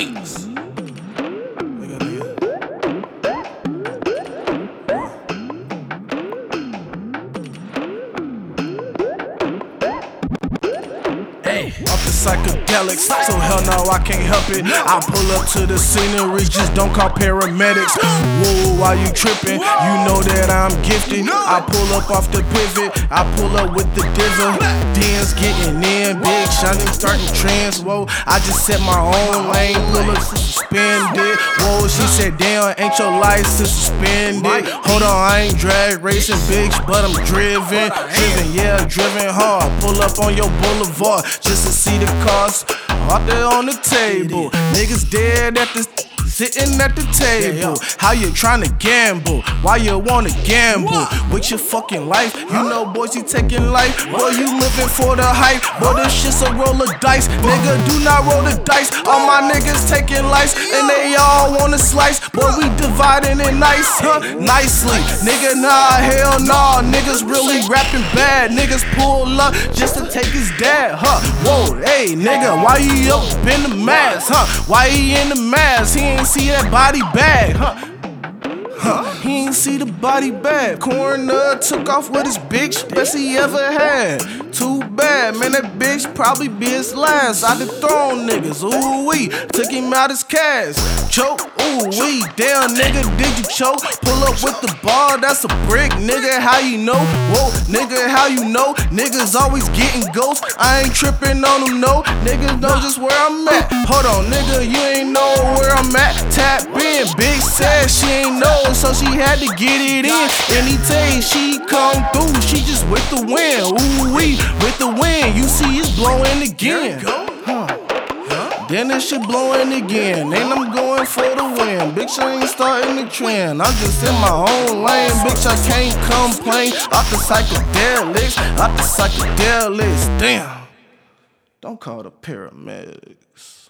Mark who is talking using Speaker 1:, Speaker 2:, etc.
Speaker 1: Beats. Hey, off the psychedelics, so hell no, I can't help it. I pull up to the scenery, just don't call paramedics. Whoa, why you tripping? You know that I'm gifted. I pull up off the pivot, I pull up with the dizzle. Dance getting in, big shining, starting trends. Whoa, I just set my own lane, pull up suspended. Whoa, she said, damn, ain't your license suspended? Hold on, I ain't drag racing, bitch, but I'm driven. Driven, yeah, driven hard. Pull up on your boulevard just to see the cars out there on the table. Niggas dead at the sitting at the table. How you trying to gamble? Why you wanna gamble with your fucking life? You know, boys, you taking life. Boy, you living for the hype. Boy, this shit's a roll of dice. Nigga, do not roll the dice. All my niggas taking lives and they all wanna slice. Boy, we dividing it nice, huh? Nicely. Nigga, nah, hell nah. Niggas really rapping bad. Niggas pull up just to take his dad, huh? Whoa, hey, nigga, why you up in the mask, huh? Why he in the mask? He see that body bag, huh? Huh, he ain't see the body bag. Coroner took off with his bitch, best he ever had. Bad, man, that bitch probably be his last. I dethrone niggas, ooh wee. Took him out his cash. Choke, ooh wee. Damn, nigga, did you choke? Pull up with the ball, that's a brick, nigga. How you know? Whoa, nigga, how you know? Niggas always getting ghosts. I ain't tripping on them, no. Niggas know just where I'm at. Hold on, nigga, you ain't know where I'm at. Tap in, big said she ain't know, so she had to get it in. Anytime she come through, she with the wind. Ooh wee, with the wind. You see it's blowing again. Huh. Then this shit blowing again. And I'm going for the win. Bitch, I ain't starting the trend. I'm just in my own lane. Bitch, I can't complain. Off the psychedelics, off the psychedelics. Damn. Don't call the paramedics.